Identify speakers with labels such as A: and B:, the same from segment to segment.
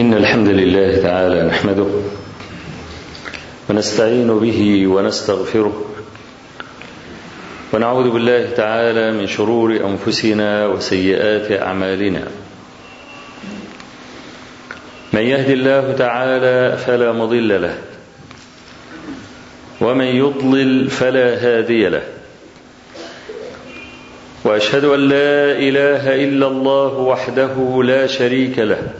A: إن الحمد لله تعالى نحمده ونستعين به ونستغفره ونعوذ بالله تعالى من شرور أنفسنا وسيئات أعمالنا. من يهد الله تعالى فلا مضل له ومن يضلل فلا هادي له. وأشهد أن لا إله إلا الله وحده لا شريك له.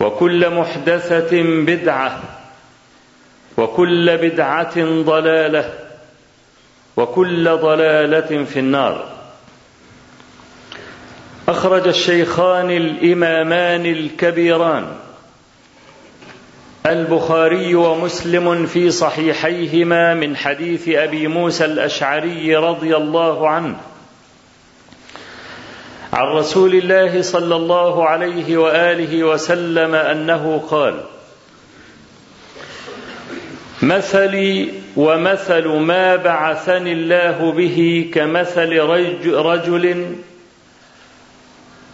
A: وكل محدثة بدعة وكل بدعة ضلالة وكل ضلالة في النار. أخرج الشيخان الإمامان الكبيران البخاري ومسلم في صحيحيهما من حديث أبي موسى الأشعري رضي الله عنه. عن رسول الله صلى الله عليه وآله وسلم أنه قال مثلي ومثل ما بعثني الله به كمثل رجل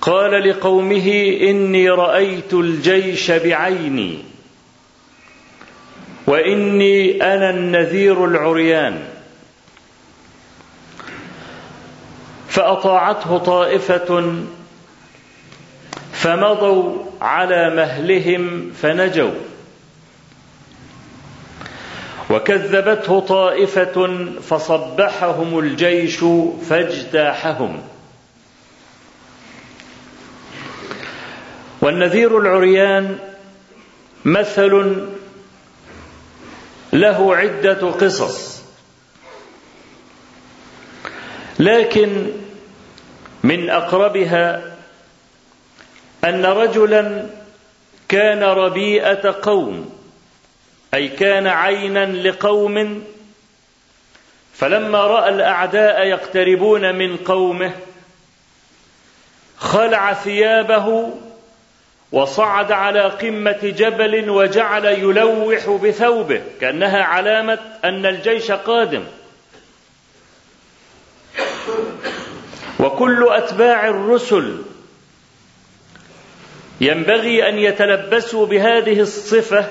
A: قال لقومه إني رأيت الجيش بعيني وإني أنا النذير العريان فأطاعته طائفة فمضوا على مهلهم فنجوا. وكذبته طائفة فصبحهم الجيش فاجتاحهم. والنذير العريان مثل له عدة قصص لكن من أقربها أن رجلا كان ربيئة قوم أي كان عينا لقوم فلما رأى الأعداء يقتربون من قومه خلع ثيابه وصعد على قمة جبل وجعل يلوح بثوبه كأنها علامة أن الجيش قادم. وكل أتباع الرسل ينبغي أن يتلبسوا بهذه الصفة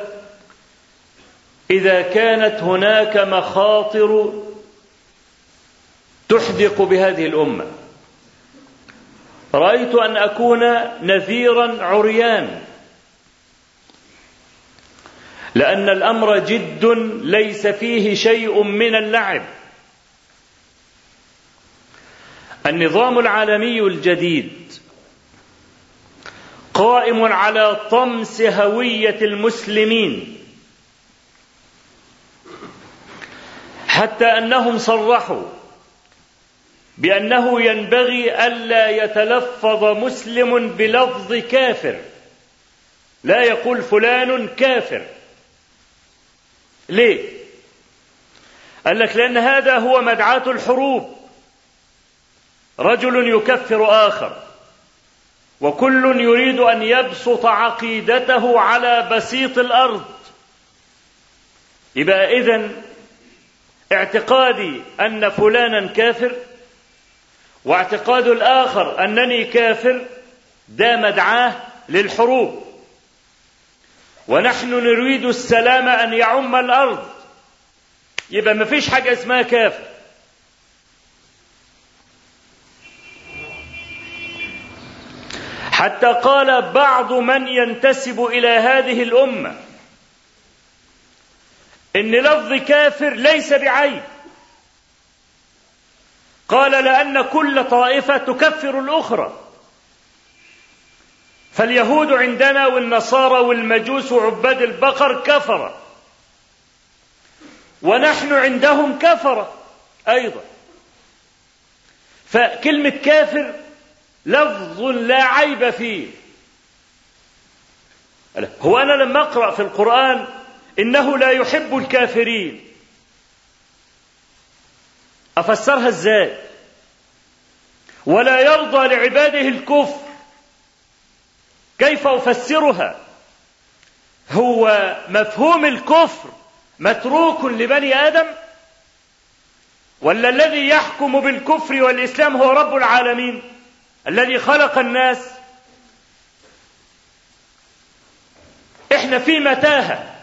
A: إذا كانت هناك مخاطر تحدق بهذه الأمة. رأيت أن أكون نذيرا عريان لأن الأمر جد ليس فيه شيء من اللعب. النظام العالمي الجديد قائم على طمس هوية المسلمين حتى أنهم صرحوا بأنه ينبغي ألا يتلفظ مسلم بلفظ كافر. لا يقول فلان كافر. ليه؟ قال لك لأن هذا هو مدعاة الحروب. رجل يكفر آخر وكل يريد أن يبسط عقيدته على بسيط الأرض. يبقى اذا اعتقادي أن فلانا كافر واعتقاد الآخر أنني كافر ده مدعاه للحروب. ونحن نريد السلام أن يعم الأرض. يبقى ما فيش حاجة اسمها كافر. حتى قال بعض من ينتسب إلى هذه الأمة إن لفظ كافر ليس بعيب. قال لأن كل طائفة تكفر الأخرى. فاليهود عندنا والنصارى والمجوس وعباد البقر كفر ونحن عندهم كفر أيضا. فكلمة كافر لفظ لا عيب فيه. هو أنا لما أقرأ في القرآن إنه لا يحب الكافرين. أفسرها إزاي؟ ولا يرضى لعباده الكفر. كيف أفسرها؟ هو مفهوم الكفر متروك لبني آدم؟ ولا الذي يحكم بالكفر والإسلام هو رب العالمين؟ الذي خلق الناس. إحنا في متاهة.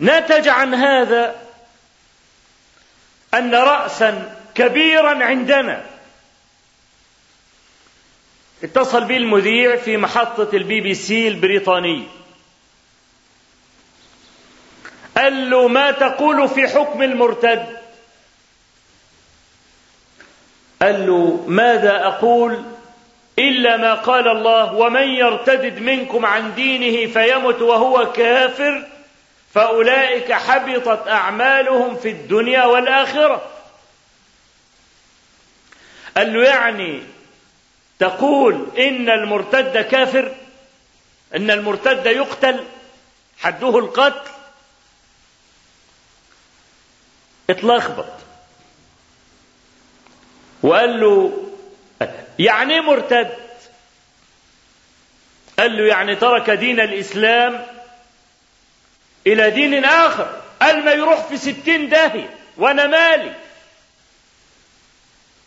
A: نتج عن هذا أن راسا كبيرا عندنا. اتصل بي المذيع في محطة البي بي سي البريطانية قال له ما تقول في حكم المرتد؟ قال له ماذا أقول؟ إلا ما قال الله ومن يرتدد منكم عن دينه فيمت وهو كافر فأولئك حبطت أعمالهم في الدنيا والآخرة. قال له يعني تقول إن المرتد كافر إن المرتد يقتل حده القتل اتلخبط وقال له يعني إيه مرتد؟ قال له يعني ترك دين الإسلام إلى دين آخر قال ما يروح في ستين داهية وأنا مالي.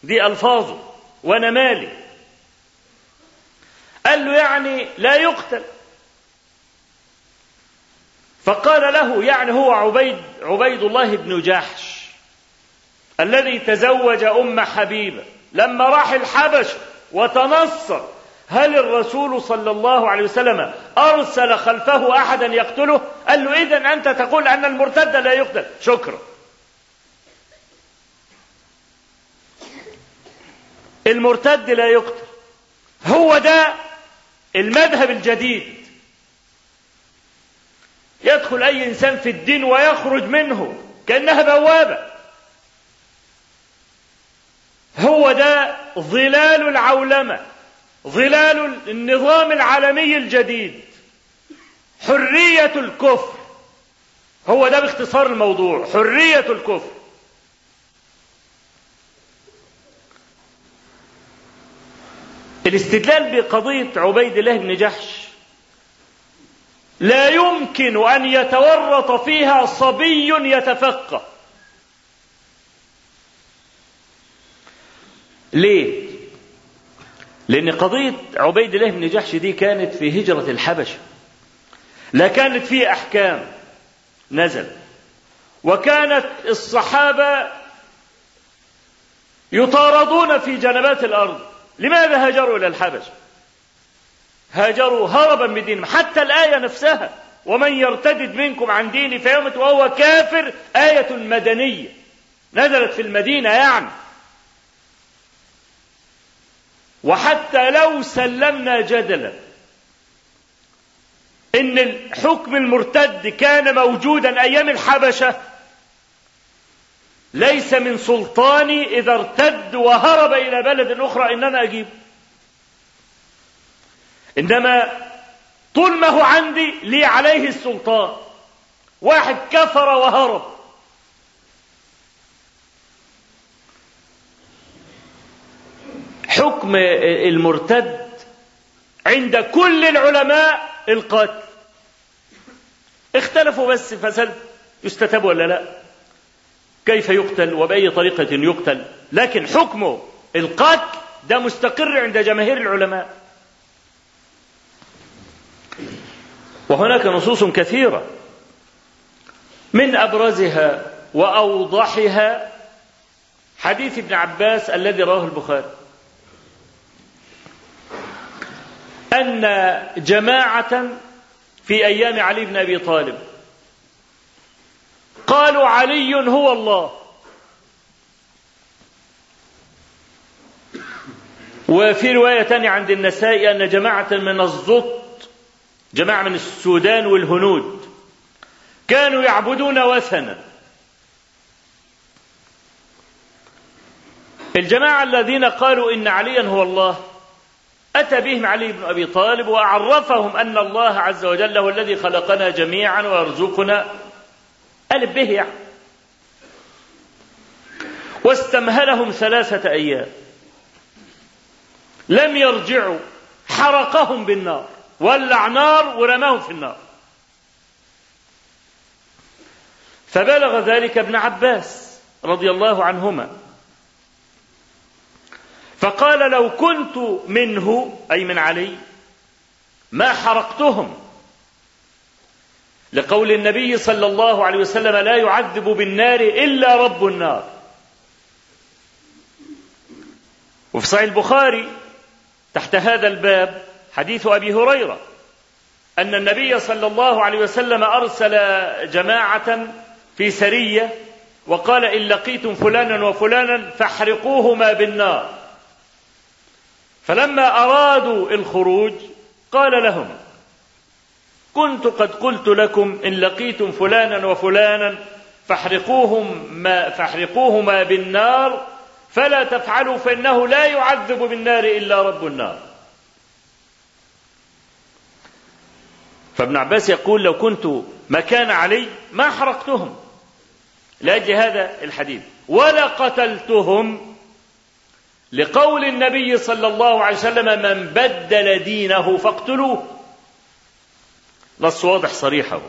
A: دي ألفاظه وأنا مالي. قال له يعني لا يقتل. فقال له يعني هو عبيد عبيد الله بن جحش. الذي تزوج أم حبيبه لما راح الحبش وتنصر هل الرسول صلى الله عليه وسلم أرسل خلفه أحدا يقتله؟ قال له اذا أنت تقول أن المرتد لا يقتل. شكرا. المرتد لا يقتل. هو ده المذهب الجديد. يدخل أي إنسان في الدين ويخرج منه كأنها بوابة. هو ده ظلال العولمة ظلال النظام العالمي الجديد حرية الكفر. هو ده باختصار الموضوع حرية الكفر. الاستدلال بقضية عبيد الله بن جحش لا يمكن أن يتورط فيها صبي يتفقه. ليه؟ لأن قضية عبيد الله بن جحش دي كانت في هجرة الحبشة لا كانت فيه أحكام نزل وكانت الصحابة يطاردون في جنبات الأرض. لماذا هاجروا إلى الحبشة؟ هاجروا هربا من دينهم حتى الآية نفسها ومن يرتدد منكم عن ديني فيمت وهو كافر آية مدنية نزلت في المدينة يعني. وحتى لو سلمنا جدلا. إن الحكم المرتد كان موجودا أيام الحبشة ليس من سلطاني إذا ارتد وهرب إلى بلد أخرى إن أنا أجيب. إنما طول ما هو عندي لي عليه السلطان. واحد كفر وهرب. حكم المرتد عند كل العلماء القتل اختلفوا بس فسل يستتاب ولا لا؟ كيف يقتل وبأي طريقة يقتل؟ لكن حكمه القتل ده مستقر عند جماهير العلماء. وهناك نصوص كثيرة من أبرزها وأوضحها حديث ابن عباس الذي رواه البخاري. أن جماعة في أيام علي بن أبي طالب. قالوا علي هو الله. وفي رواية تانية عند النسائي أن جماعة من الزط جماعة من السودان والهنود كانوا يعبدون وثنا. الجماعة الذين قالوا إن عليا هو الله أتى بهم علي بن أبي طالب وعرفهم أن الله عز وجل هو الذي خلقنا جميعا ويرزقنا. ألف به يعني. واستمهلهم ثلاثة أيام. لم يرجعوا. حرقهم بالنار. ولع نار ورماهم في النار. فبلغ ذلك ابن عباس رضي الله عنهما. فقال لو كنت منه أي من علي ما حرقتهم. لقول النبي صلى الله عليه وسلم لا يعذب بالنار إلا رب النار. وفي صحيح البخاري تحت هذا الباب حديث أبي هريرة أن النبي صلى الله عليه وسلم أرسل جماعة في سرية وقال إن لقيتم فلانا وفلانا فاحرقوهما بالنار. فلما أرادوا الخروج قال لهم كنت قد قلت لكم إن لقيتم فلانا وفلانا فاحرقوهم ما فاحرقوهما بالنار فلا تفعلوا فإنه لا يعذب بالنار إلا رب النار. فابن عباس يقول لو كنت مكان علي ما حرقتهم لاجل هذا الحديث. ولا قتلتهم لقول النبي صلى الله عليه وسلم من بدل دينه فاقتلوه. نص واضح صريحه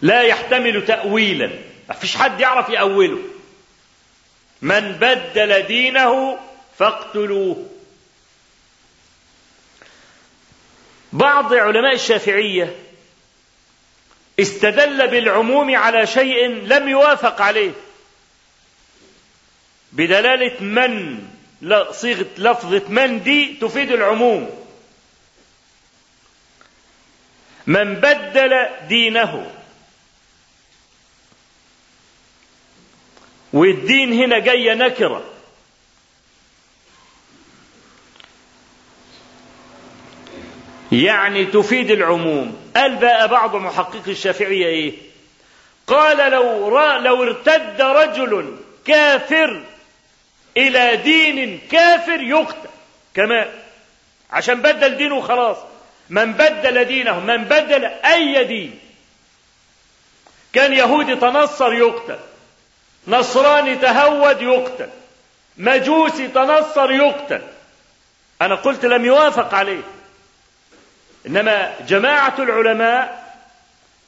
A: لا يحتمل تأويلا. ما فيش حد يعرف يأوله. من بدل دينه فاقتلوه. بعض علماء الشافعية استدل بالعموم على شيء لم يوافق عليه. بدلالة من صيغة لفظة من دي تفيد العموم. من بدل دينه. والدين هنا جاية نكرة. يعني تفيد العموم. قال بقى بعض محققي الشافعية إيه؟ قال لو لو ارتد رجل كافر إلى دين كافر يقتل. كمان عشان بدل دينه خلاص. من بدل دينه من بدل أي دين. كان يهودي تنصر يقتل. نصراني تهود يقتل. مجوسي تنصر يقتل. أنا قلت لم يوافق عليه. إنما جماعة العلماء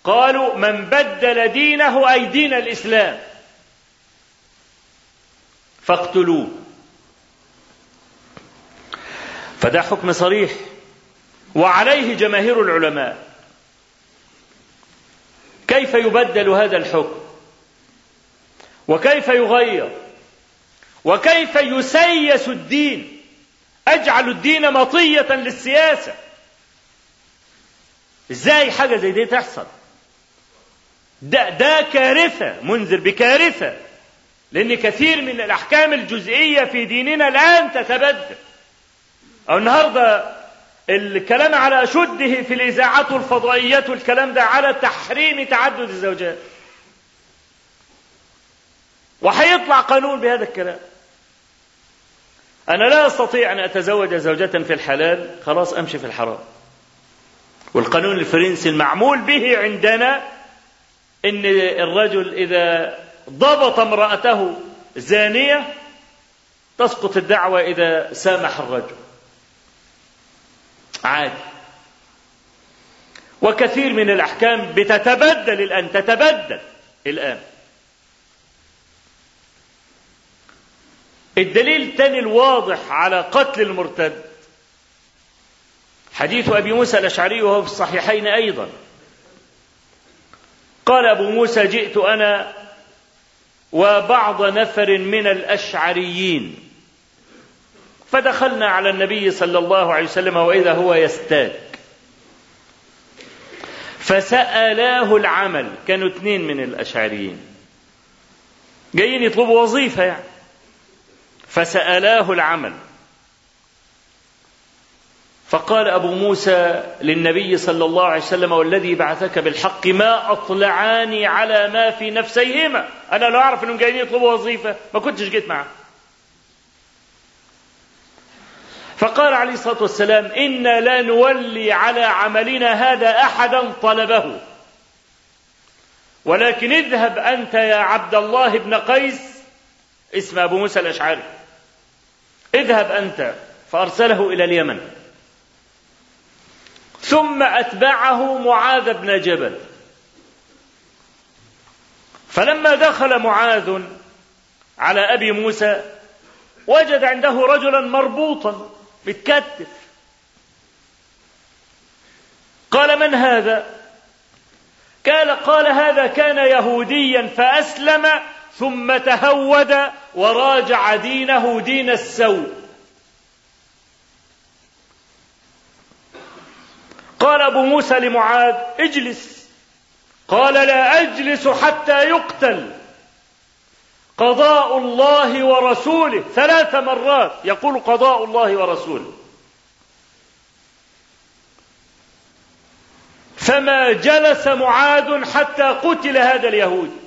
A: قالوا من بدل دينه أي دين الإسلام. فاقتلوه. فده حكم صريح. وعليه جماهير العلماء. كيف يبدل هذا الحكم؟ وكيف يغير؟ وكيف يسيس الدين؟ أجعل الدين مطية للسياسة. إزاي حاجة زي دي تحصل؟ ده ده كارثة منذر بكارثة. لأن كثير من الأحكام الجزئية في ديننا الآن تتبدل. أو النهاردة الكلام على أشده في الإذاعات والفضائيات والكلام ده على تحريم تعدد الزوجات. وهيطلع قانون بهذا الكلام. أنا لا أستطيع أن أتزوج زوجة في الحلال خلاص أمشي في الحرام. والقانون الفرنسي المعمول به عندنا إن الرجل إذا ضبط امرأته زانية تسقط الدعوة إذا سامح الرجل. عادي. وكثير من الأحكام بتتبدل الآن تتبدل الآن. الدليل الثاني الواضح على قتل المرتد. حديث أبي موسى الأشعري وهو في الصحيحين أيضا. قال أبو موسى جئت أنا وبعض نفر من الأشعريين. فدخلنا على النبي صلى الله عليه وسلم وإذا هو يستاك. فسألاه العمل. كانوا اثنين من الأشعريين. جايين يطلبوا وظيفة يعني. فسألاه العمل. فقال أبو موسى للنبي صلى الله عليه وسلم والذي بعثك بالحق ما أطلعاني على ما في نفسيهما. أنا لو أعرف أنهم جايين يطلبوا وظيفة. ما كنتش جيت معه. فقال عليه الصلاة والسلام إنا لا نولي على عملنا هذا أحدا طلبه. ولكن اذهب أنت يا عبد الله بن قيس. اسم أبو موسى الأشعري. اذهب أنت فأرسله إلى اليمن. ثم أتبعه معاذ بن جبل. فلما دخل معاذ على أبي موسى وجد عنده رجلا مربوطا متكتف. قال من هذا؟ قال قال هذا كان يهوديا فأسلم ثم تهود وراجع دينه دين السوء. قال أبو موسى لمعاذ اجلس. قال لا أجلس حتى يقتل. قضاء الله ورسوله ثلاث مرات يقول قضاء الله ورسوله. فما جلس معاذ حتى قتل هذا اليهودي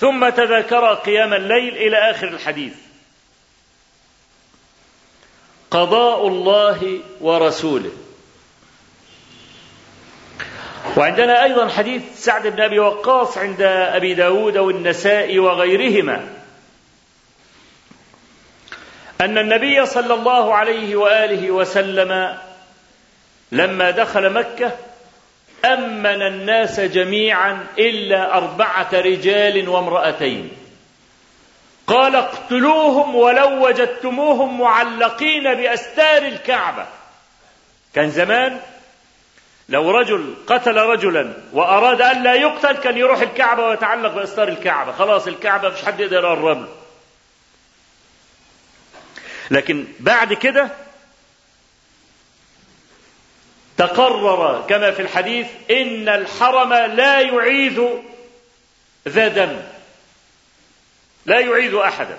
A: ثم تذاكر قيام الليل إلى آخر الحديث. قضاء الله ورسوله. وعندنا أيضا حديث سعد بن أبي وقاص عند أبي داود والنساء وغيرهما. أن النبي صلى الله عليه وآله وسلم لما دخل مكة أمن الناس جميعا إلا أربعة رجال وامرأتين. قال اقتلوهم ولو وجدتموهم معلقين بأستار الكعبة. كان زمان لو رجل قتل رجلا وأراد أن لا يقتل كان يروح الكعبة ويتعلق بأستار الكعبة. خلاص الكعبة مش حد يقدر يقرب له لكن بعد كده تقرر كما في الحديث إن الحرم لا يعيذ ذا دم. لا يعيذ أحدا.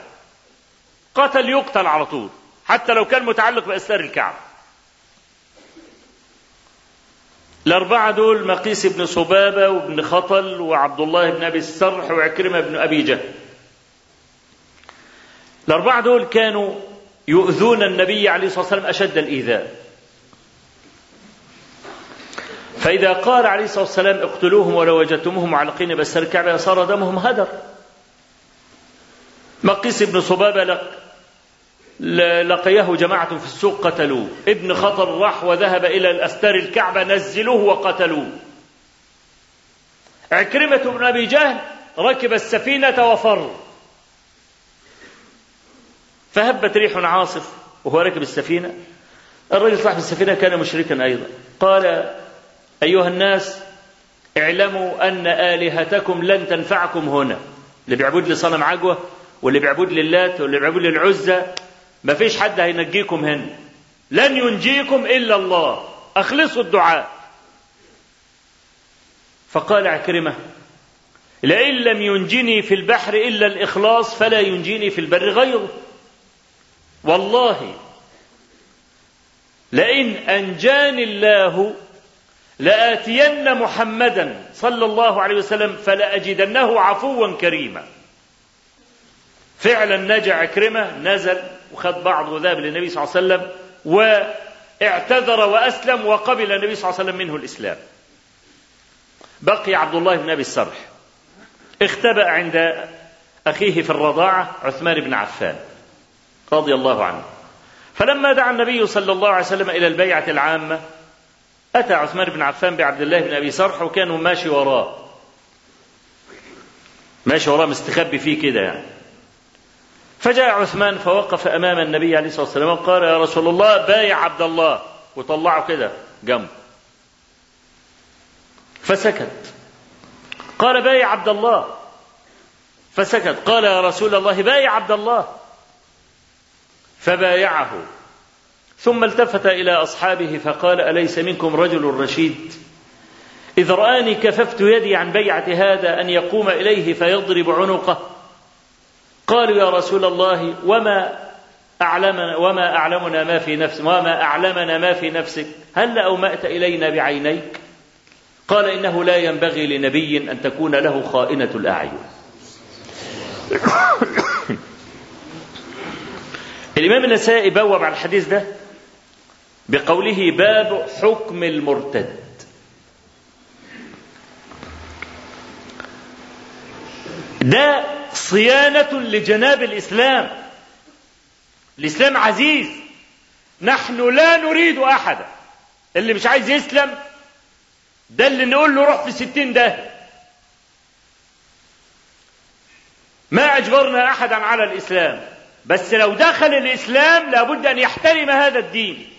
A: قتل يقتل على طول حتى لو كان متعلق بأستار الكعبة. الأربعة دول مقيس بن صبابة وابن خطل وعبد الله بن أبي السرح وعكرمة بن أبي جهل. الأربعة دول كانوا يؤذون النبي عليه الصلاة والسلام أشد الإيذاء. فإذا قال عليه الصلاة والسلام اقتلوهم ولو وجدتموهم معلقين بأستار الكعبة صار دمهم هدر. مقيس بن صبابة لقيه جماعة في السوق قتلوه. ابن خطر راح وذهب إلى الأستار الكعبة نزلوه وقتلوه. عكرمة بن أبي جهل ركب السفينة وفر. فهبت ريح عاصف وهو راكب السفينة. الرجل صاحب السفينة كان مشركا أيضا. قال أيها الناس اعلموا أن آلهتكم لن تنفعكم هنا. اللي بيعبد لي صنم عجوة واللي بيعبد للات واللي بيعبد للعزة ما فيش حد هينجيكم هنا. لن ينجيكم إلا الله. أخلصوا الدعاء. فقال عكرمة لئن لم ينجني في البحر إلا الإخلاص فلا ينجيني في البر غيره. والله لئن أنجاني الله لآتين محمدا صلى الله عليه وسلم فلأجدنه عفوا كريما. فعلا نجا عكرمة نزل وخد بعض وذهب للنبي صلى الله عليه وسلم واعتذر وأسلم وقبل النبي صلى الله عليه وسلم منه الإسلام. بقي عبد الله بن أبي السرح. اختبأ عند أخيه في الرضاعة عثمان بن عفان رضي الله عنه. فلما دعا النبي صلى الله عليه وسلم إلى البيعة العامة أتى عثمان بن عفان بعبد الله بن أبي سرح وكانوا ماشي وراه. ماشي وراه مستخبي فيه كده يعني. فجاء عثمان فوقف أمام النبي عليه الصلاة والسلام وقال يا رسول الله بايع عبد الله. وطلعه كده جنبه فسكت. قال بايع عبد الله. فسكت. قال يا رسول الله بايع عبد الله. فبايعه. ثم التفت إلى أصحابه فقال أليس منكم رجل رشيد؟ إذ رآني كففت يدي عن بيعة هذا أن يقوم إليه فيضرب عنقه. قالوا يا رسول الله وما أعلمنا وما أعلمنا ما في نفسك وما أعلمنا ما في نفسك. هل أومأت إلينا بعينيك؟ قال إنه لا ينبغي لنبي أن تكون له خائنة الأعين. الإمام النسائي بوب على الحديث ده بقوله باب حكم المرتد. ده صيانة لجناب الإسلام. الإسلام عزيز. نحن لا نريد أحدا. اللي مش عايز يسلم ده اللي نقول له روح في ستين ده. ما أجبرنا أحدا على الإسلام. بس لو دخل الإسلام لابد أن يحترم هذا الدين.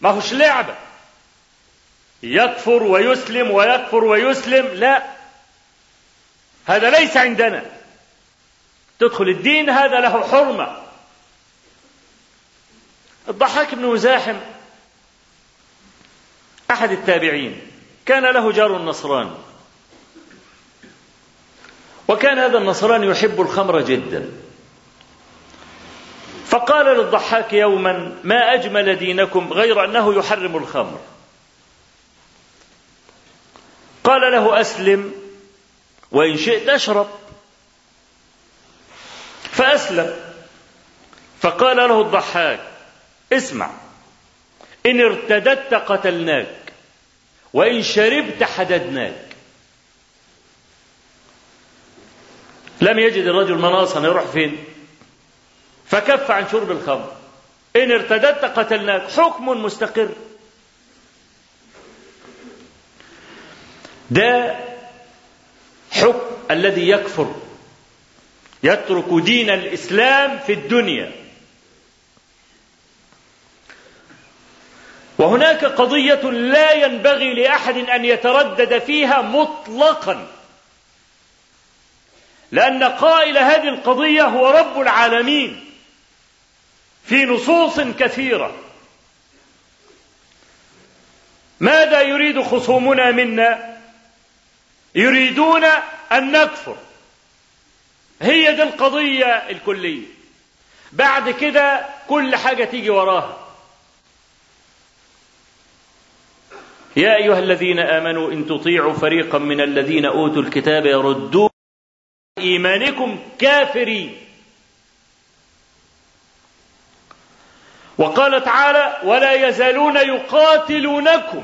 A: ما هوش لعبة. يكفر ويسلم ويكفر ويسلم لا. هذا ليس عندنا. تدخل الدين هذا له حرمة. الضحاك بن مزاحم أحد التابعين كان له جار نصراني وكان هذا النصراني يحب الخمر جدا. فقال للضحاك يوما ما أجمل دينكم غير أنه يحرم الخمر. قال له أسلم وإن شئت أشرب. فأسلم. فقال له الضحاك اسمع إن ارتددت قتلناك وإن شربت حددناك. لم يجد الرجل مناصا يروح فين؟ فكف عن شرب الخمر. إن ارتددت قتلناك حكم مستقر. ده حكم الذي يكفر يترك دين الإسلام في الدنيا. وهناك قضية لا ينبغي لأحد أن يتردد فيها مطلقا لأن قائل هذه القضية هو رب العالمين في نصوص كثيرة. ماذا يريد خصومنا منا؟ يريدون أن نكفر. هي دي القضية الكلية. بعد كده كل حاجة تيجي وراها. يا أيها الذين آمنوا إن تطيعوا فريقا من الذين أوتوا الكتاب يردون إيمانكم كافرين. وقال تعالى ولا يزالون يقاتلونكم.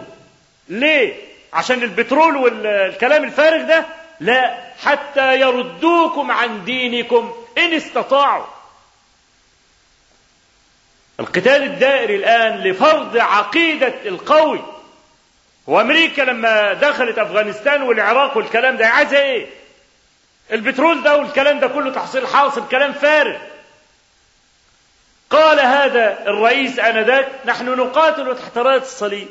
A: ليه؟ عشان البترول والكلام الفارغ ده لا حتى يردوكم عن دينكم إن استطاعوا. القتال الدائري الآن لفرض عقيدة القوي. وأمريكا لما دخلت أفغانستان والعراق والكلام ده عايزة إيه؟ البترول ده والكلام ده كله تحصيل حاصل كلام فارغ. قال هذا الرئيس آنذاك نحن نقاتل تحت رايه الصليب.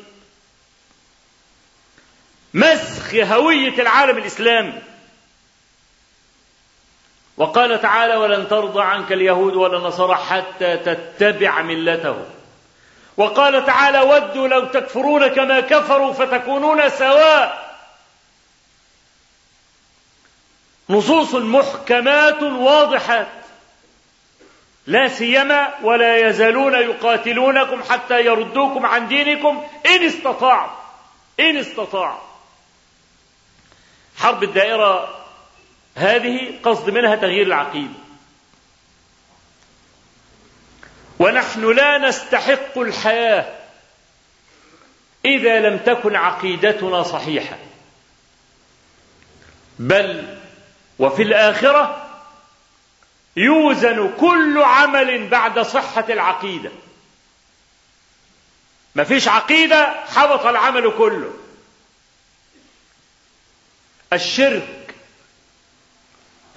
A: مسخ هوية العالم الاسلامي وقال تعالى ولن ترضى عنك اليهود ولا النصارى حتى تتبع ملتهم وقال تعالى ودوا لو تكفرون كما كفروا فتكونون سواء. نصوص محكمات واضحات لا سيما ولا يزالون يقاتلونكم حتى يردوكم عن دينكم إن استطاعوا. إن استطاعوا. حرب الدائرة هذه قصد منها تغيير العقيدة. ونحن لا نستحق الحياة إذا لم تكن عقيدتنا صحيحة. بل وفي الآخرة يوزن كل عمل بعد صحة العقيدة. مفيش عقيدة حبط العمل كله. الشرك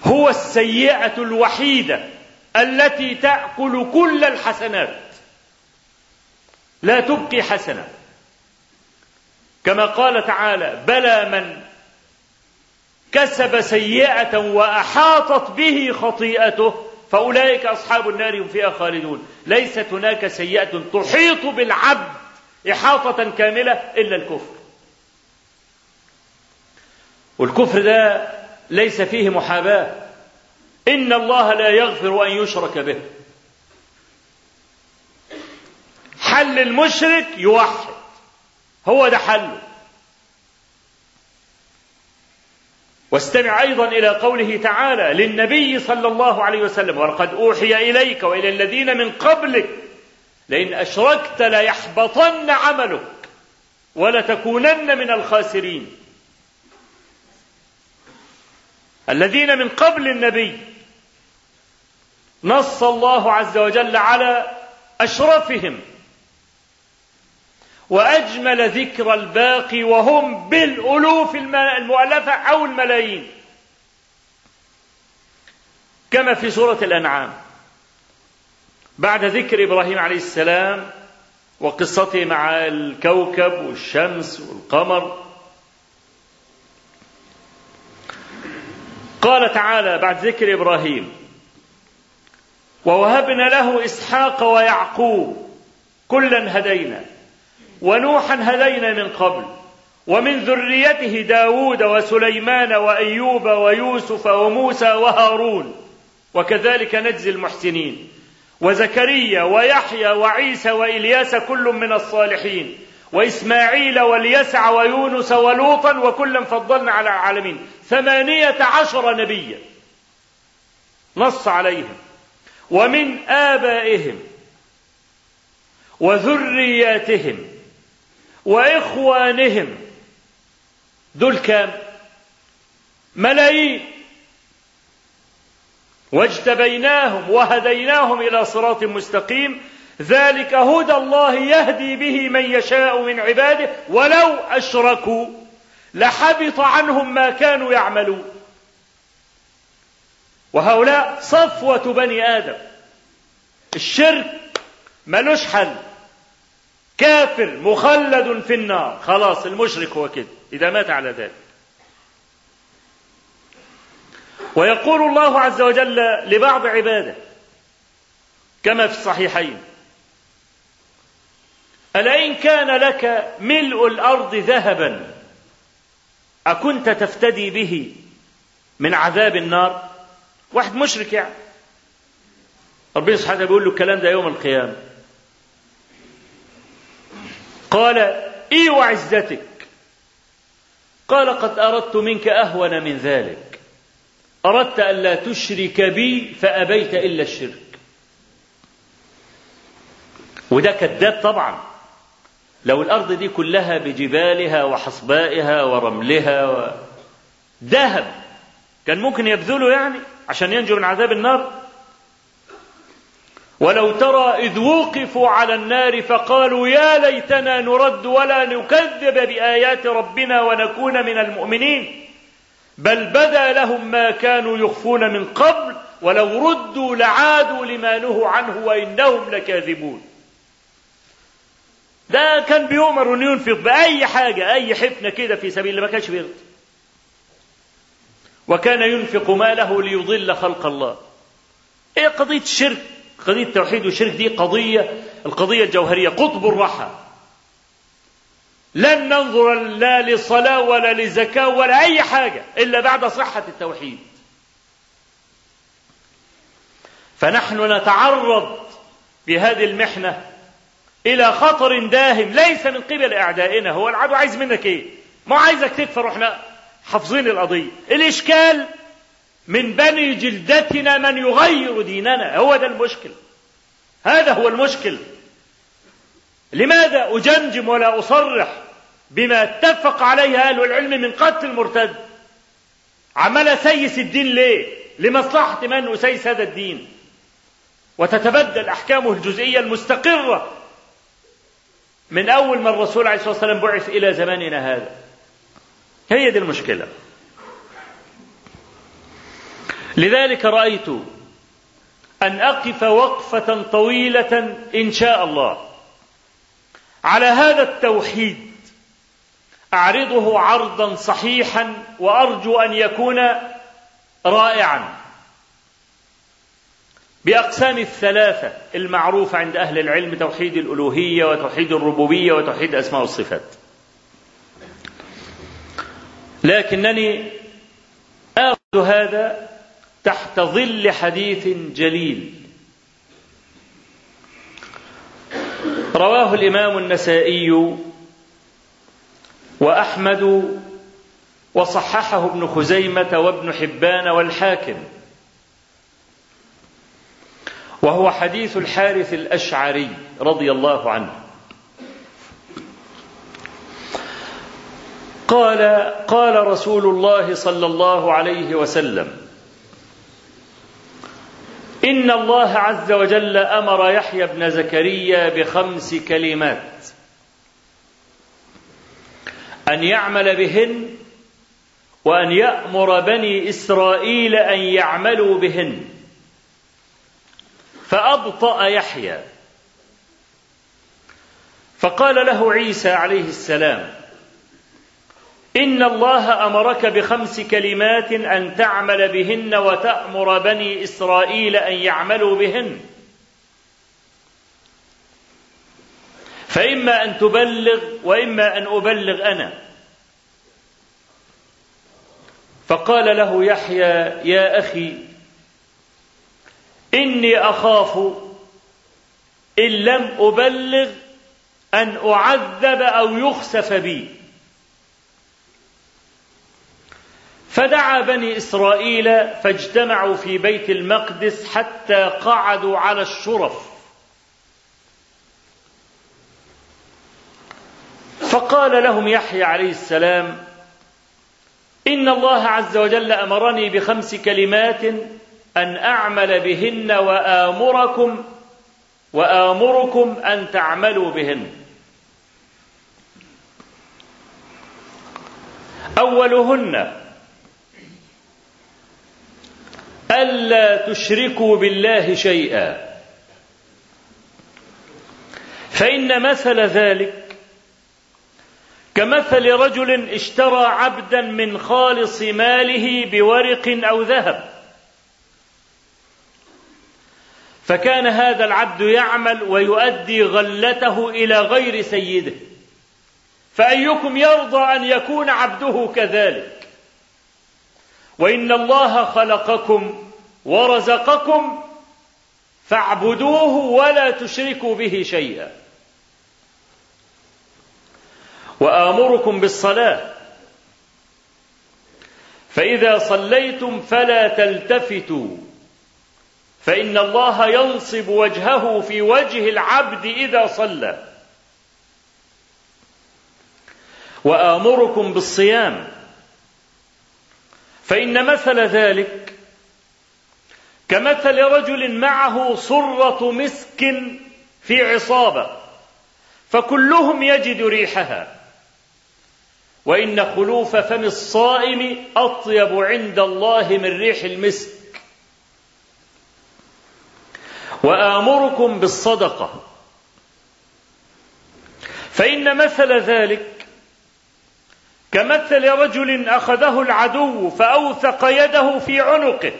A: هو السيئة الوحيدة التي تأكل كل الحسنات. لا تبقي حسنة. كما قال تعالى بلى من كسب سيئة وأحاطت به خطيئته فأولئك أصحاب النار هم فيها خالدون. ليست هناك سيئة تحيط بالعبد إحاطة كاملة إلا الكفر. والكفر ده ليس فيه محاباة. إن الله لا يغفر أن يشرك به. حل المشرك يوحد. هو ده حله. واستمع أيضا إلى قوله تعالى للنبي صلى الله عليه وسلم ولقد أوحي إليك وإلى الذين من قبلك لئن أشركت ليحبطن عملك ولتكونن من الخاسرين. الذين من قبل النبي نص الله عز وجل على أشرفهم وأجمل ذكر الباقي وهم بالألوف المؤلفة أو الملايين. كما في سورة الأنعام. بعد ذكر إبراهيم عليه السلام وقصته مع الكوكب والشمس والقمر قال تعالى بعد ذكر إبراهيم ووهبنا له إسحاق ويعقوب كلا هدينا ونوحا هدينا من قبل ومن ذريته داود وسليمان وأيوب ويوسف وموسى وهارون وكذلك نجزي المحسنين وزكريا ويحيى وعيسى وإلياس كل من الصالحين وإسماعيل واليسع ويونس ولوطا وكلا فضلنا على العالمين. ثمانية عشر نبيا نص عليهم ومن آبائهم وذرياتهم وإخوانهم دول كام؟ ملايين. واجتبيناهم وهديناهم إلى صراط مستقيم ذلك هدى الله يهدي به من يشاء من عباده ولو أشركوا. لحبط عنهم ما كانوا يعملون. وهؤلاء صفوة بني آدم. الشرك ملوش حل كافر مخلد في النار. خلاص المشرك هو كده. إذا مات على ذلك. ويقول الله عز وجل لبعض عباده كما في الصحيحين ألا إن كان لك ملء الأرض ذهبا أكنت تفتدي به من عذاب النار؟ واحد مشرك يعني. ربنا سبحانه بيقول له الكلام ده يوم القيامة. قال إي وعزتك قال قد أردت منك أهون من ذلك. أردت الا تشرك بي فأبيت إلا الشرك. وده كذاب طبعا. لو الأرض دي كلها بجبالها وحصبائها ورملها و... ذهب. كان ممكن يبذله يعني عشان ينجو من عذاب النار. ولو ترى إذ وقفوا على النار فقالوا يا ليتنا نرد ولا نكذب بآيات ربنا ونكون من المؤمنين. بل بدا لهم ما كانوا يخفون من قبل ولو ردوا لعادوا لما نهوا عنه وإنهم لكاذبون. ده كان بيؤمر إنه ينفق بأي حاجة أي حفنة كده في سبيل الله ما كانش بيرضى وكان ينفق ماله ليضل خلق الله. إيه قضية الشرك؟ قضية التوحيد والشرك دي قضية القضية الجوهرية قطب الرحى لن ننظر لا لصلاة ولا لزكاة ولا أي حاجة إلا بعد صحة التوحيد. فنحن نتعرض بهذه المحنة إلى خطر داهم ليس من قبل أعدائنا. هو العدو عايز منك إيه؟ ما عايزك تكفر وإحنا حافظين القضية. الإشكال من بني جلدتنا من يغير ديننا. هو ده المشكل. هذا هو المشكل. لماذا أجمجم ولا أصرح بما اتفق عليه أهل العلم من قتل المرتد؟ عمال أسيس الدين ليه؟ لمصلحة من أسيس هذا الدين. وتتبدل أحكامه الجزئية المستقرة من أول ما الرسول عليه الصلاة والسلام بعث إلى زماننا هذا. هي دي المشكلة. لذلك رأيت أن أقف وقفة طويلة إن شاء الله. على هذا التوحيد أعرضه عرضا صحيحا وأرجو أن يكون رائعا. بأقسام الثلاثة المعروفة عند أهل العلم توحيد الألوهية وتوحيد الربوبية وتوحيد الأسماء والصفات لكنني آخذ هذا تحت ظل حديث جليل. رواه الإمام النسائي وأحمد وصححه ابن خزيمة وابن حبان والحاكم. وهو حديث الحارث الأشعري رضي الله عنه. قال قال رسول الله صلى الله عليه وسلم إن الله عز وجل أمر يحيى بن زكريا بخمس كلمات. أن يعمل بهن وأن يأمر بني إسرائيل أن يعملوا بهن. فأبطأ يحيى. فقال له عيسى عليه السلام إن الله أمرك بخمس كلمات أن تعمل بهن وتأمر بني إسرائيل أن يعملوا بهن. فإما أن تبلغ وإما أن أبلغ أنا. فقال له يحيى يا أخي إني أخاف إن لم أبلغ أن أعذب أو يخسف بي. فدعا بني إسرائيل فاجتمعوا في بيت المقدس حتى قعدوا على الشرف. فقال لهم يحيى عليه السلام إن الله عز وجل أمرني بخمس كلمات أن أعمل بهن وآمركم وآمركم أن تعملوا بهن. أولهن ألا تشركوا بالله شيئا. فإن مثل ذلك كمثل رجل اشترى عبدا من خالص ماله بورق أو ذهب. فكان هذا العبد يعمل ويؤدي غلته إلى غير سيده. فأيكم يرضى أن يكون عبده كذلك؟ وإن الله خلقكم ورزقكم فاعبدوه ولا تشركوا به شيئا. وآمركم بالصلاة. فإذا صليتم فلا تلتفتوا. فإن الله ينصب وجهه في وجه العبد إذا صلى. وآمركم بالصيام. فإن مثل ذلك كمثل رجل معه صرة مسك في عصابة فكلهم يجد ريحها. وإن خلوف فم الصائم أطيب عند الله من ريح المسك. وآمركم بالصدقة. فإن مثل ذلك كمثل رجل أخذه العدو فأوثق يده في عنقه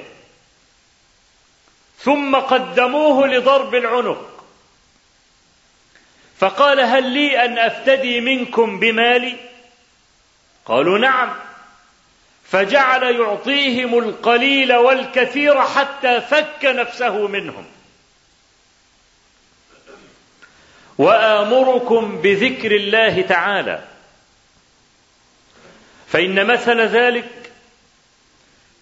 A: ثم قدموه لضرب العنق. فقال هل لي أن أفتدي منكم بمالي؟ قالوا نعم. فجعل يعطيهم القليل والكثير حتى فك نفسه منهم. وآمركم بذكر الله تعالى. فإن مثل ذلك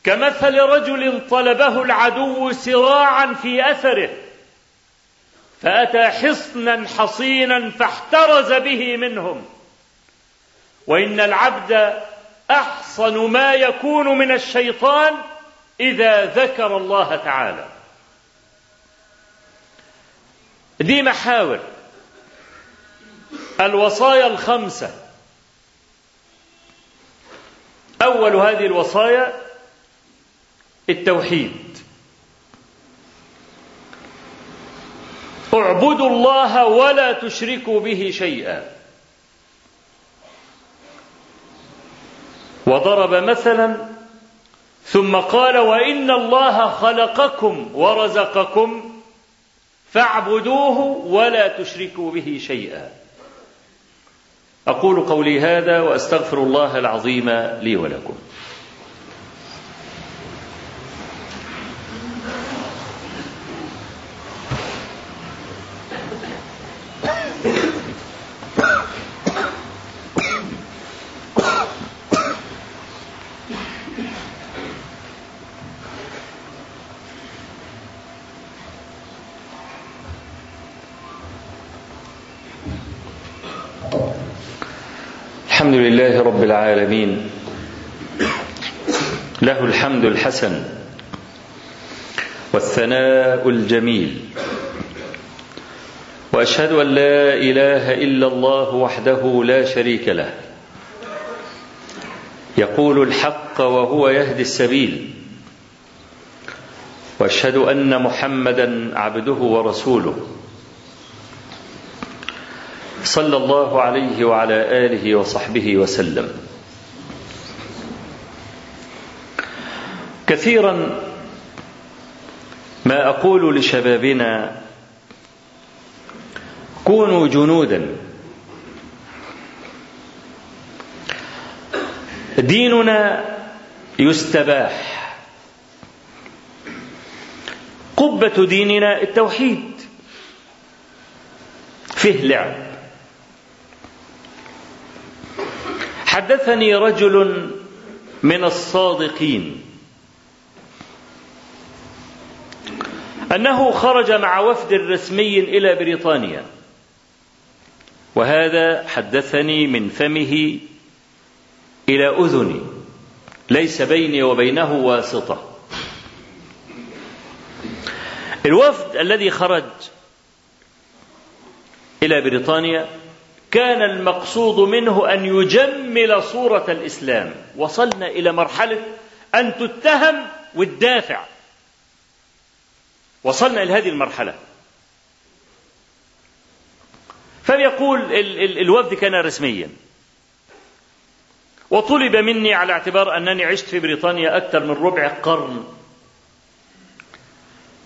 A: كمثل رجل طلبه العدو سراعا في أثره فأتى حصنا حصينا فاحترز به منهم. وإن العبد أحصن ما يكون من الشيطان إذا ذكر الله تعالى. دي محاور. الوصايا الخمسة. أول هذه الوصايا التوحيد. اعبدوا الله ولا تشركوا به شيئا. وضرب مثلا ثم قال وإن الله خلقكم ورزقكم فاعبدوه ولا تشركوا به شيئا. أقول قولي هذا وأستغفر الله العظيم لي ولكم الحمد لله رب العالمين. له الحمد الحسن والثناء الجميل. وأشهد أن لا إله إلا الله وحده لا شريك له. يقول الحق وهو يهدي السبيل. وأشهد أن محمدا عبده ورسوله. صلى الله عليه وعلى آله وصحبه وسلم. كثيرا ما أقول لشبابنا كونوا جنودا. ديننا يستباح. قبة ديننا التوحيد. فيه لعب. حدثني رجل من الصادقين. أنه خرج مع وفد رسمي إلى بريطانيا. وهذا حدثني من فمه إلى أذني. ليس بيني وبينه واسطة. الوفد الذي خرج إلى بريطانيا كان المقصود منه أن يجمل صورة الإسلام. وصلنا إلى مرحلة أن تتهم وتدافع وصلنا إلى هذه المرحلة. فيقول ال ال الوفد كان رسميا. وطلب مني على اعتبار أنني عشت في بريطانيا أكثر من ربع قرن.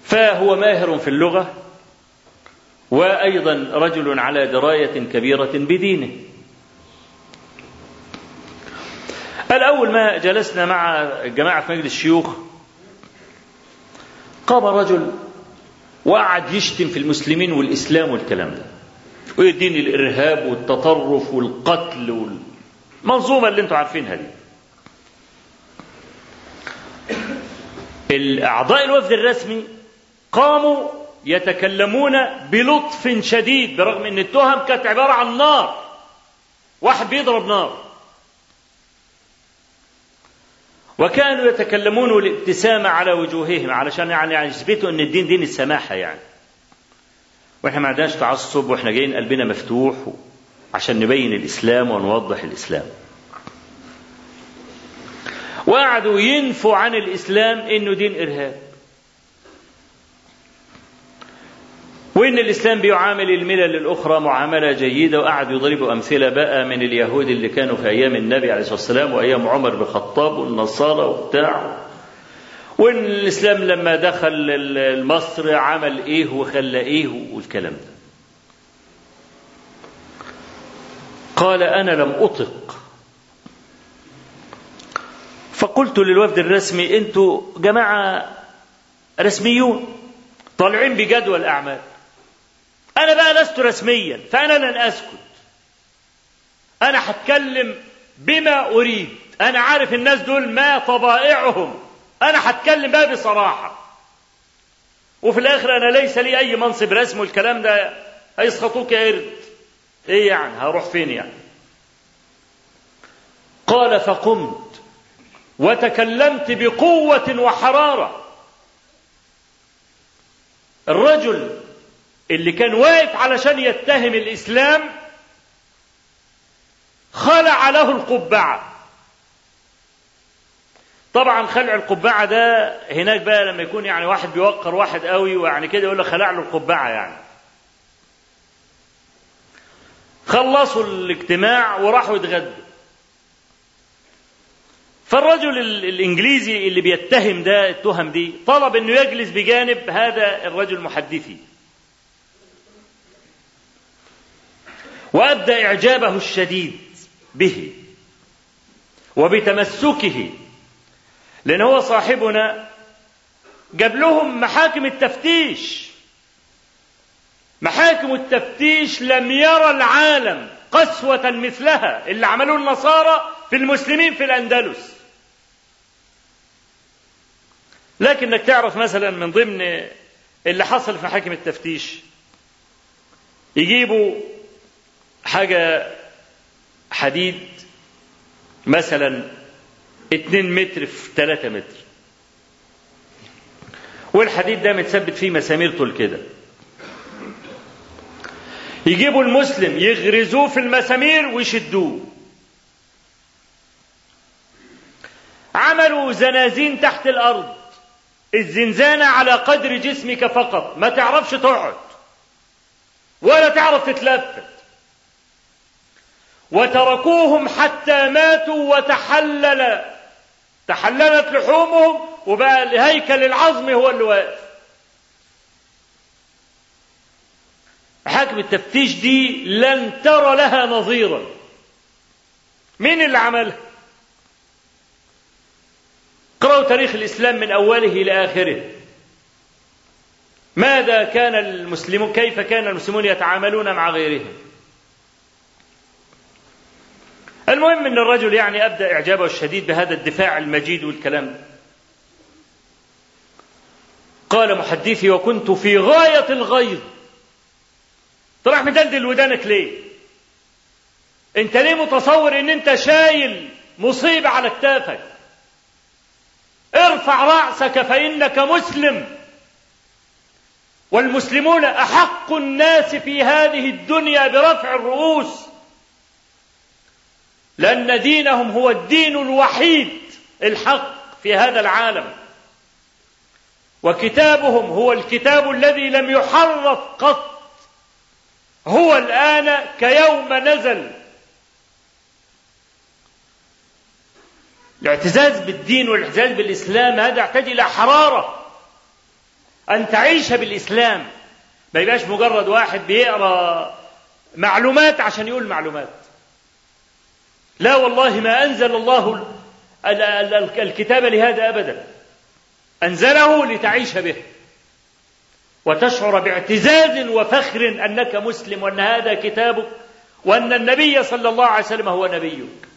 A: فهو ماهر في اللغة وأيضا رجل على دراية كبيرة بدينه. الأول ما جلسنا مع جماعة في مجلس الشيوخ قام رجل وقعد يشتم في المسلمين والإسلام والكلام ده. ويديني الإرهاب والتطرف والقتل والمنظومه اللي أنتم عارفينها دي. الأعضاء الوفد الرسمي قاموا يتكلمون بلطف شديد برغم إن التهم كانت عبارة عن نار. واحد بيضرب نار. وكانوا يتكلمون الابتسامة على وجوههم علشان يعني يثبتوا إن الدين دين السماحة يعني. وإحنا ما عندناش تعصب وإحنا جايين قلبنا مفتوح عشان نبين الإسلام ونوضح الإسلام. وقعدوا ينفوا عن الإسلام إنه دين إرهاب. وإن الإسلام بيعامل الملل الأخرى معاملة جيدة وقعد يضربوا أمثلة بقى من اليهود اللي كانوا في أيام النبي عليه الصلاة والسلام وأيام عمر بن الخطاب والنصارى وبتاع. وإن الإسلام لما دخل مصر عمل إيه وخلى إيه والكلام ده. قال أنا لم أطق. فقلت للوفد الرسمي أنتوا جماعة رسميون طالعين بجدول أعمال. أنا بقى لست رسميا فأنا لن أسكت. أنا هتكلم بما أريد. أنا عارف الناس دول ما طبائعهم. أنا هتكلم بقى بصراحة. وفي الآخر أنا ليس لي أي منصب رسمي والكلام ده هيسخطوك يا قرد. إيه يعني؟ هروح فين يعني؟ قال فقمت وتكلمت بقوة وحرارة. الرجل اللي كان واقف علشان يتهم الإسلام خلع له القبعة. طبعا خلع القبعة ده هناك بقى لما يكون يعني واحد بيوقر واحد قوي ويعني كده يقول له خلع له القبعة يعني. خلصوا الاجتماع وراحوا يتغدوا. فالرجل الإنجليزي اللي بيتهم ده التهم دي طلب إنه يجلس بجانب هذا الرجل المحدثي. وابدى إعجابه الشديد به وبتمسكه لأن هو صاحبنا. جاب لهم محاكم التفتيش. محاكم التفتيش لم يرى العالم قسوة مثلها اللي عملوه النصارى في المسلمين في الأندلس. لكنك تعرف مثلا من ضمن اللي حصل في محاكم التفتيش يجيبوا حاجة حديد مثلا 2 متر في 3 متر. والحديد ده متثبت فيه مسامير طول كده. يجيبوا المسلم يغرزوه في المسامير ويشدوه. عملوا زنازين تحت الأرض. الزنزانة على قدر جسمك فقط. ما تعرفش تقعد. ولا تعرف تتلفت وتركوهم حتى ماتوا وتحلل. تحللت لحومهم وبقى الهيكل العظمي هو اللي واقف. حاكم التفتيش دي لن ترى لها نظيرا. مين اللي عملها؟ اقرأوا تاريخ الإسلام من أوله إلى آخره. ماذا كان المسلمون؟ كيف كان المسلمون يتعاملون مع غيرهم؟ المهم إن الرجل يعني أبدأ إعجابه الشديد بهذا الدفاع المجيد والكلام. ده قال محدثي وكنت في غاية الغيظ. طلع مدلدل ودانك ليه؟ أنت ليه متصور إن أنت شايل مصيبه على كتافك؟ ارفع رأسك فإنك مسلم. والمسلمون أحق الناس في هذه الدنيا برفع الرؤوس. لأن دينهم هو الدين الوحيد الحق في هذا العالم. وكتابهم هو الكتاب الذي لم يحرف قط. هو الآن كيوم نزل. الاعتزاز بالدين والاعتزاز بالإسلام هذا يحتاج إلى حرارة. أن تعيش بالإسلام. ما يبقاش مجرد واحد بيقرأ معلومات عشان يقول معلومات. لا والله ما أنزل الله الكتاب لهذا أبدا. أنزله لتعيش به. وتشعر باعتزاز وفخر أنك مسلم وأن هذا كتابك وأن النبي صلى الله عليه وسلم هو نبيك.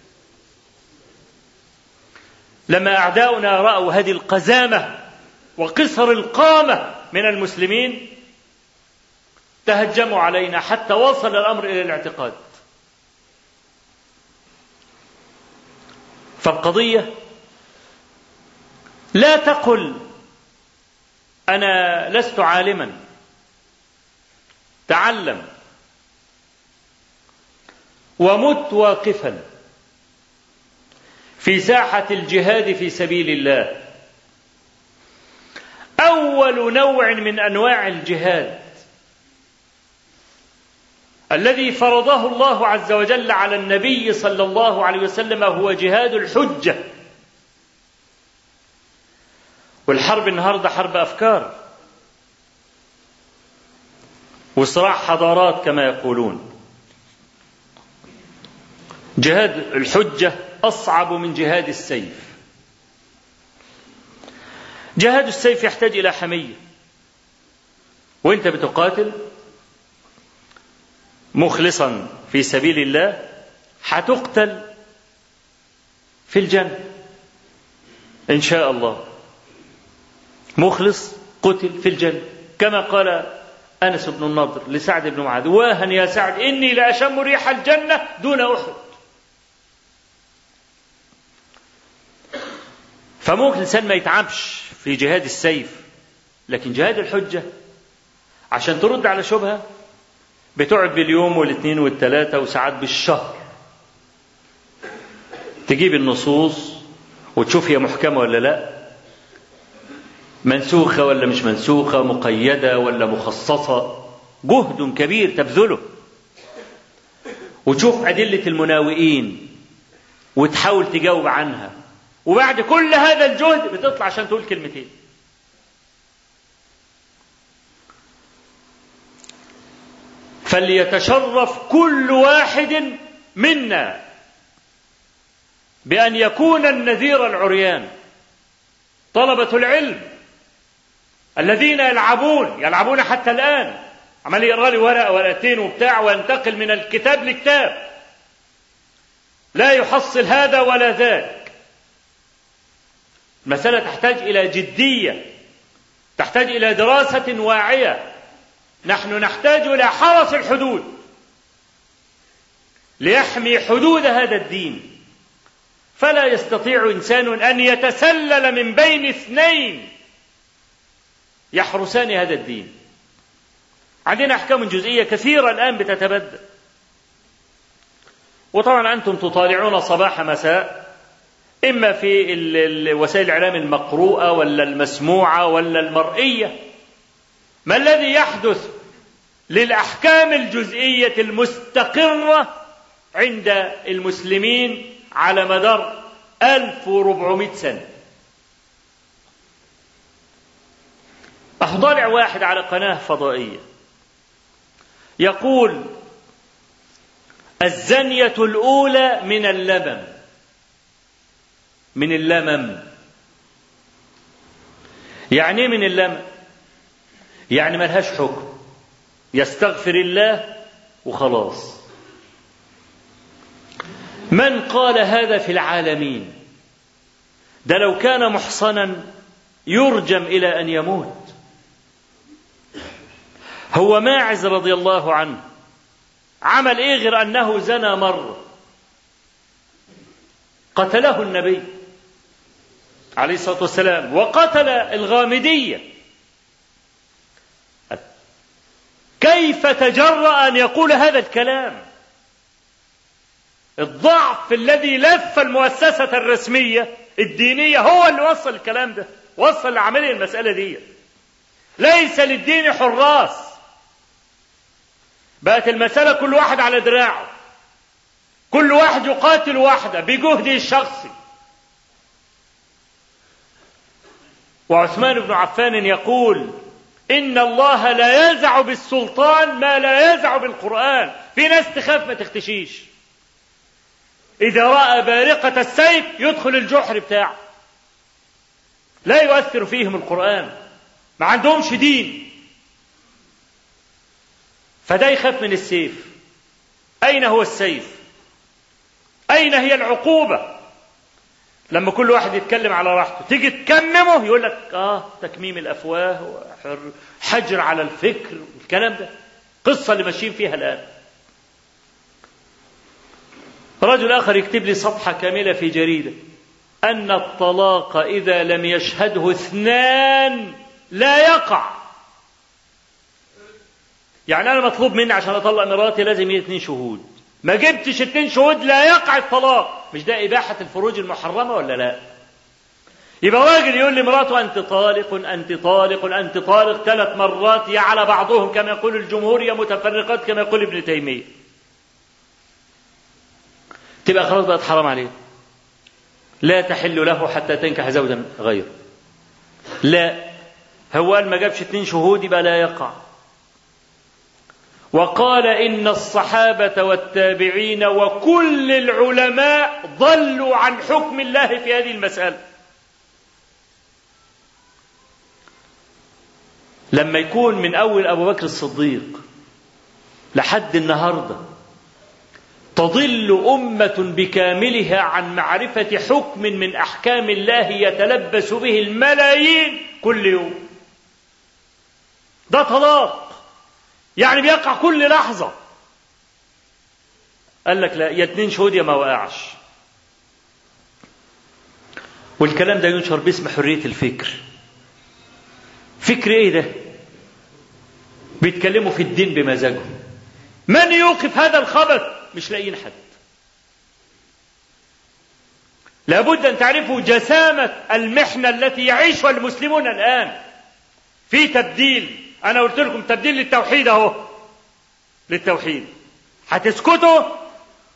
A: لما أعداؤنا رأوا هذه القزامة وقصر القامة من المسلمين تهجموا علينا حتى وصل الأمر إلى الاعتقاد. فالقضية لا تقل أنا لست عالما. تعلم. ومت واقفا. في ساحة الجهاد في سبيل الله. أول نوع من أنواع الجهاد. الذي فرضه الله عز وجل على النبي صلى الله عليه وسلم هو جهاد الحجة. والحرب النهارده حرب أفكار. وصراع حضارات كما يقولون. جهاد الحجة أصعب من جهاد السيف. جهاد السيف يحتاج إلى حمية. وأنت بتقاتل مخلصا في سبيل الله هتقتل في الجنة. إن شاء الله. مخلص قتل في الجنة. كما قال أنس بن النضر لسعد بن معاذ واها يا سعد إني لأشم ريح الجنة دون أحد. فممكن الإنسان ما يتعبش في جهاد السيف لكن جهاد الحجة عشان ترد على شبهة بتقعد باليوم والاثنين والثلاثة وساعات بالشهر. تجيب النصوص وتشوف هي محكمة ولا لا. منسوخة ولا مش منسوخة مقيدة ولا مخصصة. جهد كبير تبذله. وتشوف أدلة المناوئين وتحاول تجاوب عنها. وبعد كل هذا الجهد بتطلع عشان تقول كلمتين. فليتشرف كل واحد منا بأن يكون النذير العريان. طلبة العلم الذين يلعبون يلعبون حتى الآن. عمال يقرأ لي ورقة ورقتين وبتاع وينتقل من الكتاب لكتاب لا يحصل هذا ولا ذاك. المسألة تحتاج إلى جدية تحتاج إلى دراسة واعية. نحن نحتاج إلى حرس الحدود ليحمي حدود هذا الدين. فلا يستطيع إنسان أن يتسلل من بين اثنين يحرسان هذا الدين. عندنا أحكام جزئية كثيرة الآن بتتبدل وطبعا أنتم تطالعون صباح مساء إما في وسائل الإعلام المقروءة ولا المسموعة ولا المرئية. ما الذي يحدث للأحكام الجزئية المستقرة عند المسلمين على مدار 1400 سنة؟ أطالع واحد على قناة فضائية يقول الزنية الأولى من اللمم. من اللمم. يعني من اللمم؟ يعني ملهاش حكم. يستغفر الله وخلاص. من قال هذا في العالمين؟ ده لو كان محصنا يرجم إلى أن يموت. هو ماعز رضي الله عنه. عمل إيه غير أنه زنى مره قتله النبي عليه الصلاة والسلام وقتل الغامدية. كيف تجرأ أن يقول هذا الكلام؟ الضعف الذي لف المؤسسة الرسمية الدينية هو اللي وصل الكلام ده وصل لعملية المسألة دي. ليس للدين حراس. بقت المسألة كل واحد على دراعه. كل واحد يقاتل وحده بجهده الشخصي وعثمان بن عفان يقول إن الله لا يزع بالسلطان ما لا يزع بالقرآن. في ناس تخاف ما تختشيش. إذا رأى بارقة السيف يدخل الجحر بتاعه. لا يؤثر فيهم القرآن. ما عندهمش دين. فده يخاف من السيف. أين هو السيف؟ أين هي العقوبة؟ لما كل واحد يتكلم على راحته تيجي تكممه يقول لك آه تكميم الأفواه حجر على الفكر الكلام ده. قصة اللي ماشيين فيها الآن. رجل آخر يكتب لي صفحة كاملة في جريدة. أن الطلاق إذا لم يشهده اثنان لا يقع. يعني أنا مطلوب مني عشان أطلق مراتي لازم اثنين شهود. ما جبتش اثنين شهود لا يقع الطلاق. مش ده إباحة الفروج المحرمة ولا لا؟ يبقى راجل يقول لمراته أنت طالق أنت طالق أنت طالق ثلاث مرات يا على بعضهم كما يقول الجمهور يا متفرقات كما يقول ابن تيمية. تبقى خلاص بقت حرام عليه لا تحل له حتى تنكح زوجا غيره. لا. هو قال ما جابش اتنين شهود يبقى لا يقع. وقال إن الصحابة والتابعين وكل العلماء ضلوا عن حكم الله في هذه المسألة. لما يكون من أول أبو بكر الصديق لحد النهارده تضل أمة بكاملها عن معرفة حكم من أحكام الله يتلبس به الملايين كل يوم. ده طلاق يعني بيقع كل لحظة. قال لك لا يا اتنين شهود يا ما وقعش. والكلام ده ينشر باسم حرية الفكر. فكر إيه ده؟ بيتكلموا في الدين بمزاجهم. من يوقف هذا الخبث مش لاقيين حد. لابد أن تعرفوا جسامة المحنة التي يعيشها المسلمون الآن في تبديل أنا قلت لكم تبديل للتوحيد أهو. للتوحيد. هتسكتوا؟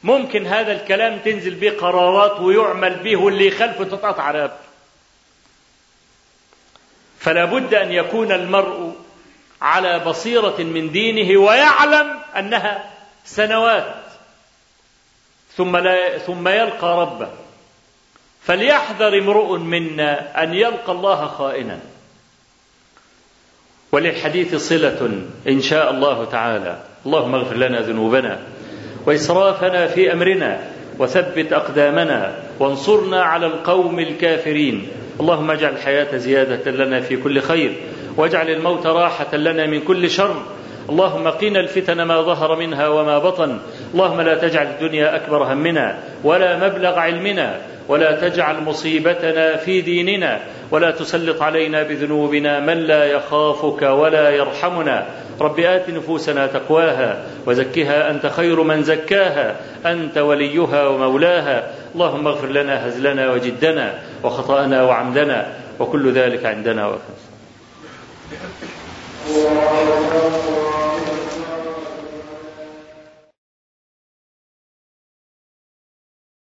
A: ممكن هذا الكلام تنزل به قرارات ويعمل به واللي يخالفه تتقطع رقبته. فلا بد أن يكون المرء على بصيرة من دينه ويعلم أنها سنوات. ثم لا ثم يلقى ربه. فليحذر امرؤ منا أن يلقى الله خائنا. وللحديث صلة إن شاء الله تعالى. اللهم اغفر لنا ذنوبنا وإسرافنا في أمرنا وثبت أقدامنا وانصرنا على القوم الكافرين. اللهم اجعل الحياة زيادة لنا في كل خير واجعل الموت راحة لنا من كل شر. اللهم قنا الفتن ما ظهر منها وما بطن. اللهم لا تجعل الدنيا أكبر همنا ولا مبلغ علمنا ولا تجعل مصيبتنا في ديننا ولا تسلط علينا بذنوبنا من لا يخافك ولا يرحمنا. رب آت نفوسنا تقواها وزكها أنت خير من زكاها أنت وليها ومولاها. اللهم اغفر لنا هزلنا وجدنا وخطأنا وعمدنا وكل ذلك عندنا وكفى